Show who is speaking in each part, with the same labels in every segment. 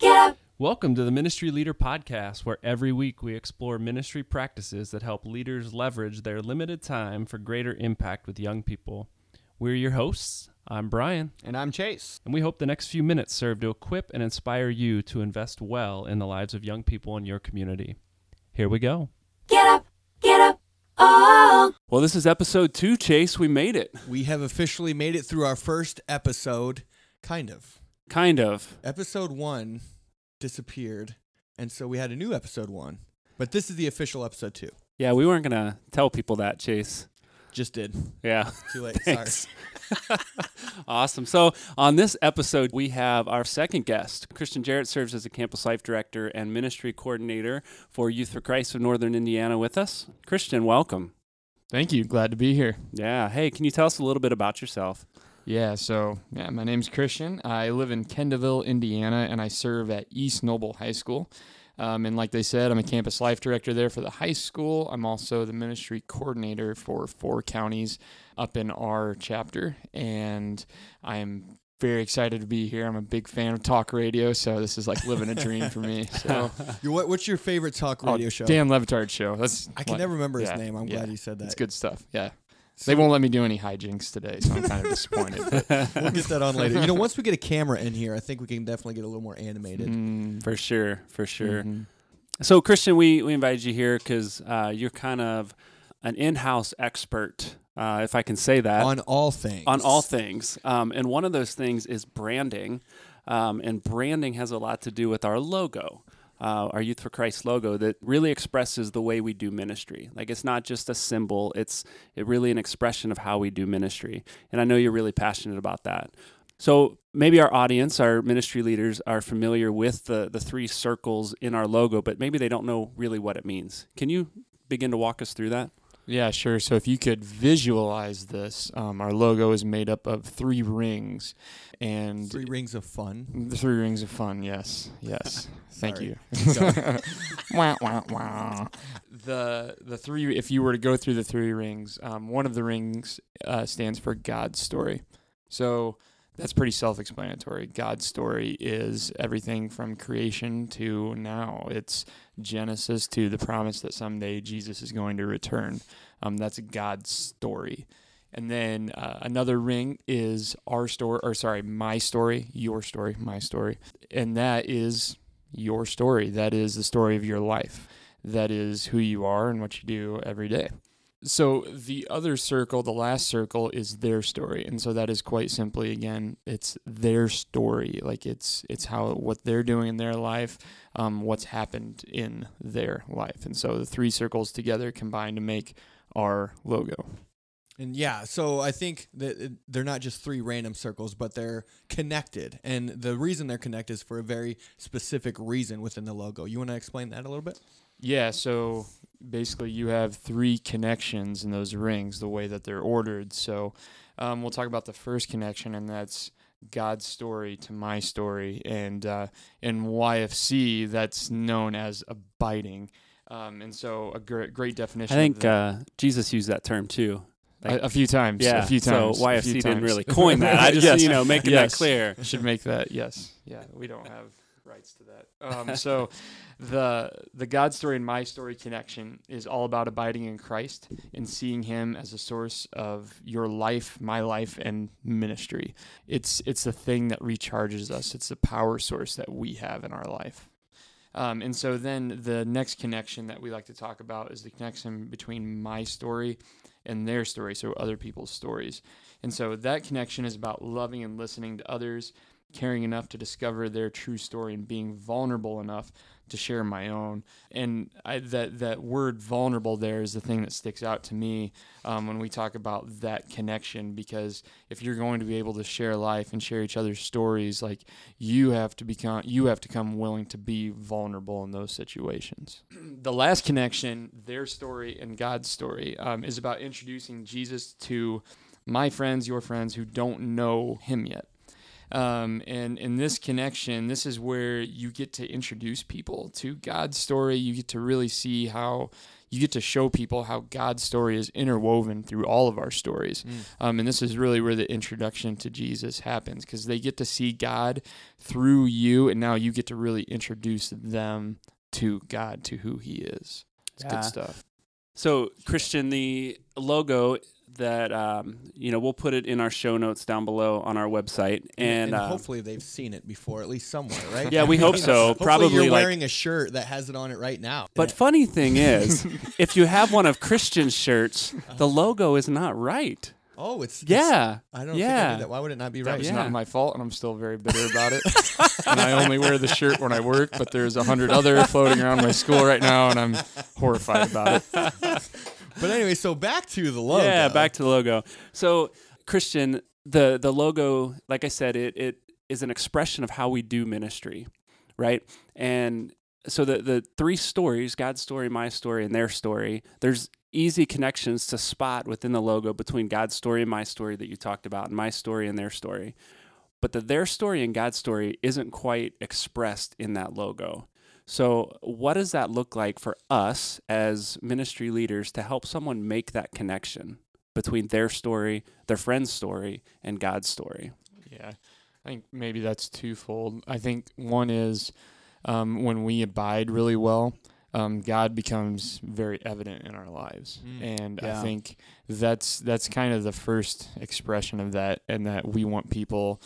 Speaker 1: Get up.
Speaker 2: Welcome to the Ministry Leader Podcast, where every week we explore ministry practices that help leaders leverage their limited time for greater impact with young people. We're your hosts. I'm Brian,
Speaker 3: And I'm Chase.
Speaker 2: and we hope the next few minutes serve to equip and inspire you to invest well in the lives of young people in your community. Here we go.
Speaker 1: Get up. Get up. Oh.
Speaker 2: Well, this is episode two, Chase. We made it.
Speaker 3: We have officially made it through our first episode. Kind of.
Speaker 2: Kind of.
Speaker 3: Episode one disappeared. And so we had a new episode one. But this is the official episode two.
Speaker 2: Yeah, we weren't going to tell people that, Chase.
Speaker 3: Just did.
Speaker 2: Yeah.
Speaker 3: Too late.
Speaker 2: Thanks. awesome. So, on this episode, we have our second guest. Kristian Jarrett serves as a campus life director and ministry coordinator for Youth for Christ of Northern Indiana with us. Kristian, welcome.
Speaker 4: Thank you. Glad to be here.
Speaker 2: Yeah. Hey, can you tell us a little bit about yourself?
Speaker 4: Yeah, so yeah, my name's Kristian. I live in Kendallville, Indiana, and I serve at East Noble High School. Um, and like they said, I'm a campus life director there for the high school. I'm also the ministry coordinator for four counties up in our chapter, and I'm very excited to be here. I'm a big fan of talk radio, so this is like living a dream for me. So,
Speaker 3: what, what's your favorite talk radio
Speaker 4: oh,
Speaker 3: show?
Speaker 4: Dan Le Batard show. That's
Speaker 3: I can
Speaker 4: like-
Speaker 3: never remember his
Speaker 4: yeah,
Speaker 3: name. I'm
Speaker 4: yeah.
Speaker 3: glad you said that.
Speaker 4: It's good stuff. Yeah, they won't let me do any hijinks today, so I'm kind of disappointed. but-
Speaker 3: We'll get that on later. You know, once we get a camera in here, I think we can definitely get a little more animated.
Speaker 4: Mm,
Speaker 2: For sure. For sure.
Speaker 4: mhm.
Speaker 2: So, Kristian, we, we invited you here because uh, you're kind of an in house expert, uh, if I can say that.
Speaker 3: on all things.
Speaker 2: on all things. Um, and one of those things is branding. Um, and branding has a lot to do with our logo, uh, our Youth for Christ logo that really expresses the way we do ministry. Like it's not just a symbol; it's it really an expression of how we do ministry. And I know you're really passionate about that. So maybe our audience, our ministry leaders, are familiar with the the three circles in our logo, but maybe they don't know really what it means. Can you begin to walk us through that?
Speaker 4: Yeah, sure. So if you could visualize this, um, our logo is made up of three rings, and
Speaker 3: Three rings of fun.
Speaker 4: the three rings of fun. Yes, yes. Thank you. wah, wah, wah. The the three. If you were to go through the three rings, um, one of the rings uh, stands for God's story. So that's pretty self-explanatory. God's story is everything from creation to now. It's Genesis to the promise that someday Jesus is going to return. Um, that's God's story. And then uh, another ring is our story, or sorry, my story, your story, my story. And that is your story. That is the story of your life. That is who you are and what you do every day. So the other circle, the last circle, is their story, and so that is quite simply again, it's their story. Like it's it's how what they're doing in their life, um, what's happened in their life, and so the three circles together combine to make our logo.
Speaker 3: And yeah, so I think that they're not just three random circles, but they're connected. And the reason they're connected is for a very specific reason within the logo. You want to explain that a little bit?
Speaker 4: Yeah, so basically you have three connections in those rings, the way that they're ordered. So um, we'll talk about the first connection, and that's God's story to my story. And uh, in YFC, that's known as abiding. Um, and so a great, definition.
Speaker 2: I think uh, Jesus used that term too.
Speaker 4: a, a few times.
Speaker 2: Yeah,
Speaker 4: a few times.
Speaker 2: So YFC didn't
Speaker 4: times.
Speaker 2: really coin that. I just,
Speaker 4: Yes,
Speaker 2: you know, making
Speaker 4: yes.
Speaker 2: that clear.
Speaker 4: I should make that. Yes. Yeah. We don't have rights to that. Um, so the the God story and my story connection is all about abiding in Christ and seeing Him as a source of your life, my life, and ministry. It's it's the thing that recharges us. It's the power source that we have in our life. Um, and so then the next connection that we like to talk about is the connection between my story and their story, so other people's stories. And so that connection is about loving and listening to others, caring enough to discover their true story, and being vulnerable enough to share my own. And I, that that word vulnerable there is the thing that sticks out to me um, when we talk about that connection. Because if you're going to be able to share life and share each other's stories, like you have to become, you have to come willing to be vulnerable in those situations. the last connection, their story and God's story, um, is about introducing Jesus to my friends, your friends who don't know him yet. Um, and in this connection, this is where you get to introduce people to God's story. You get to really see how you get to show people how God's story is interwoven through all of our stories. Um, and this is really where the introduction to Jesus happens because they get to see God through you, and now you get to really introduce them to God, to who He is. It's
Speaker 2: Yeah.
Speaker 4: good stuff.
Speaker 2: So, Kristian, the logo that um, you know we'll put it in our show notes down below on our website, and,
Speaker 3: and
Speaker 2: uh,
Speaker 3: hopefully they've seen it before, at least somewhere, right?
Speaker 2: Yeah, we hope so.
Speaker 3: Hopefully
Speaker 2: Probably,
Speaker 3: you're
Speaker 2: like-
Speaker 3: wearing a shirt that has it on it right now.
Speaker 2: But funny thing is, if you have one of Kristian's shirts, the logo is not right.
Speaker 3: oh, it's it's-
Speaker 2: Yeah,
Speaker 3: I don't think I
Speaker 2: yeah.
Speaker 3: that. Why would it not be
Speaker 4: That
Speaker 3: right?
Speaker 4: was
Speaker 2: Yeah.
Speaker 4: not my fault, and I'm still very bitter about it. and I only wear the shirt when I work, but there's a hundred other floating around my school right now, and I'm horrified about it.
Speaker 3: But anyway, so back to the logo.
Speaker 2: Yeah, back to the logo. So, Kristian, the the logo, like I said, it it is an expression of how we do ministry, right? And so the the three stories, God's story, my story, and their story, there's easy connections to spot within the logo between God's story and my story that you talked about, and my story and their story. But the their story and God's story isn't quite expressed in that logo. So, what does that look like for us as ministry leaders to help someone make that connection between their story, their friend's story, and God's story?
Speaker 4: Yeah, I think maybe that's twofold. I think one is um, when we abide really well, um, God becomes very evident in our lives,
Speaker 3: Mm.
Speaker 4: and
Speaker 2: Yeah.
Speaker 4: I think that's that's kind of the first expression of that, and that we want people.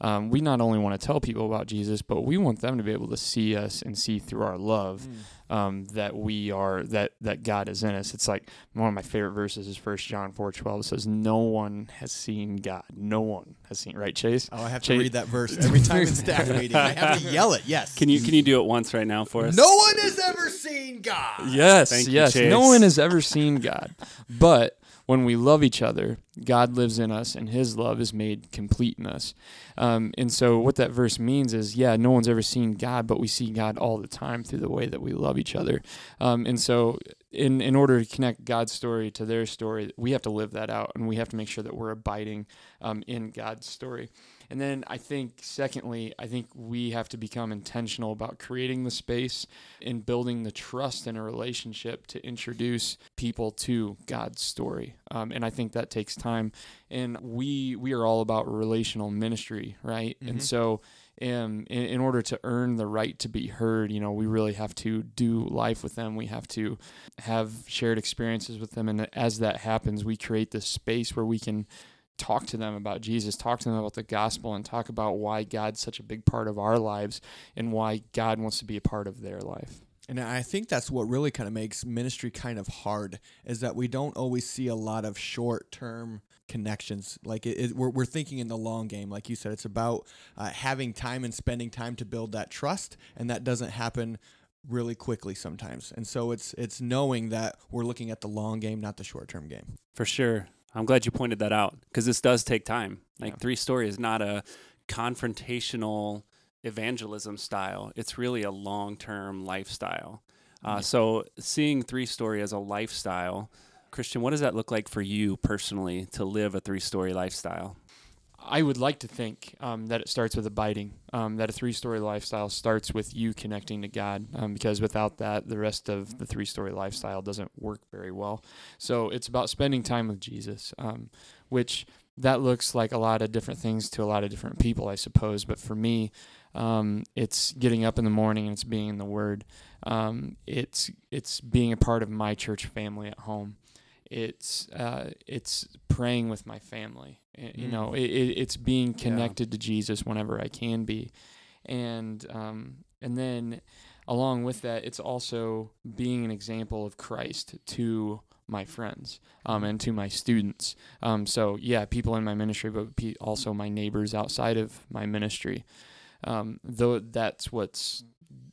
Speaker 4: Um, we not only want to tell people about Jesus, but we want them to be able to see us and see through our love um, that we are that that God is in us. It's like one of my favorite verses is First John four twelve. It says, "No one has seen God. No one has seen." Right, Chase?
Speaker 3: Oh, I have to read that verse every time in staff meeting. I have to yell it. Yes.
Speaker 2: Can you can you do it once right now for us?
Speaker 3: No one has ever seen God.
Speaker 4: Yes,
Speaker 2: Thank you,
Speaker 4: yes.
Speaker 2: Chase.
Speaker 4: No one has ever seen God, but when we love each other, God lives in us, and His love is made complete in us. Um, and so, what that verse means is, yeah, no one's ever seen God, but we see God all the time through the way that we love each other. Um, and so, in in order to connect God's story to their story, we have to live that out, and we have to make sure that we're abiding um, in God's story. And then I think, secondly, I think we have to become intentional about creating the space and building the trust in a relationship to introduce people to God's story. Um, and I think that takes time. And we we are all about relational ministry, right? And so. Um, in, in order to earn the right to be heard, you know, we really have to do life with them. We have to have shared experiences with them. And as that happens, we create this space where we can talk to them about Jesus, talk to them about the gospel, and talk about why God's such a big part of our lives and why God wants to be a part of their life.
Speaker 3: And I think that's what really kind of makes ministry kind of hard is that we don't always see a lot of short term connections. Like it, it, we're, we're thinking in the long game. Like you said, it's about uh, having time and spending time to build that trust. And that doesn't happen really quickly sometimes. And so it's, it's knowing that we're looking at the long game, not the short term game.
Speaker 2: For sure. I'm glad you pointed that out because this does take time. Like
Speaker 4: Yeah.
Speaker 2: three story is not a confrontational evangelism style. It's really a long term lifestyle. Uh, so seeing three story as a lifestyle, Kristian, what does that look like for you personally to live a three story lifestyle?
Speaker 4: I would like to think um, that it starts with abiding, um, that a three story lifestyle starts with you connecting to God, um, because without that, the rest of the three story lifestyle doesn't work very well. So it's about spending time with Jesus, um, which that looks like a lot of different things to a lot of different people, I suppose. But for me, um, it's getting up in the morning and it's being in the Word. Um, it's it's being a part of my church family at home. It's uh, it's praying with my family. Y- You
Speaker 3: Mm.
Speaker 4: know, it, it, it's being
Speaker 2: Yeah.
Speaker 4: connected to Jesus whenever I can be, and um, and then along with that, it's also being an example of Christ to my friends um, and to my students. Um, so yeah, people in my ministry, but pe- also my neighbors outside of my ministry. Um, though that's what's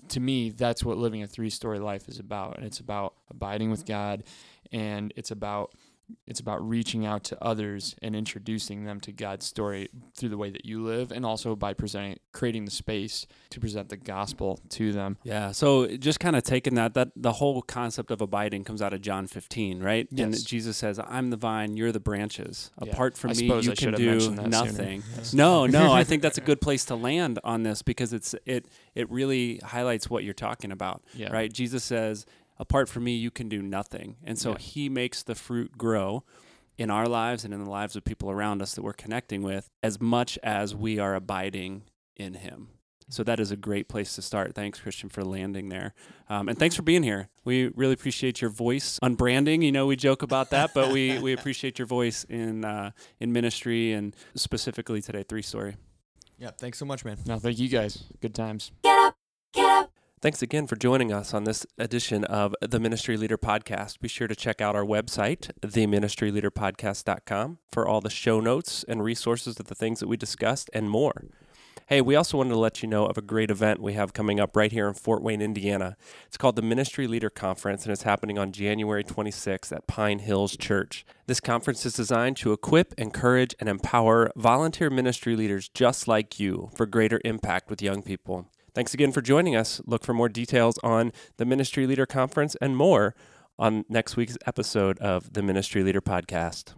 Speaker 4: to me, that's what living a three story life is about. And it's about abiding with God and it's about it's about reaching out to others and introducing them to God's story through the way that you live and also by presenting creating the space to present the gospel to them.
Speaker 2: Yeah. So just kind of taking that, that the whole concept of abiding comes out of John 15, right?
Speaker 4: Yes.
Speaker 2: And Jesus says, I'm the vine, you're the branches.
Speaker 4: Yeah.
Speaker 2: Apart from
Speaker 4: I
Speaker 2: me, you
Speaker 4: I
Speaker 2: can do nothing.
Speaker 4: Yes.
Speaker 2: No, no, I think that's a good place to land on this because it's it it really highlights what you're talking about.
Speaker 4: Yeah.
Speaker 2: Right? Jesus says, apart from me, you can do nothing. And so
Speaker 4: Yeah.
Speaker 2: he makes the fruit grow in our lives and in the lives of people around us that we're connecting with as much as we are abiding in him. So that is a great place to start. Thanks, Kristian, for landing there. Um, and thanks for being here. We really appreciate your voice on branding. You know, we joke about that, but we, we appreciate your voice in, uh, in ministry and specifically today, Three Story.
Speaker 3: Yeah, thanks so much, man.
Speaker 4: No, thank you guys. Good times.
Speaker 2: Thanks again for joining us on this edition of the Ministry Leader Podcast. Be sure to check out our website, theministryleaderpodcast.com, for all the show notes and resources of the things that we discussed and more. Hey, we also wanted to let you know of a great event we have coming up right here in Fort Wayne, Indiana. It's called the Ministry Leader Conference, and it's happening on January 26th at Pine Hills Church. This conference is designed to equip, encourage, and empower volunteer ministry leaders just like you for greater impact with young people. Thanks again for joining us. Look for more details on the Ministry Leader Conference and more on next week's episode of the Ministry Leader Podcast.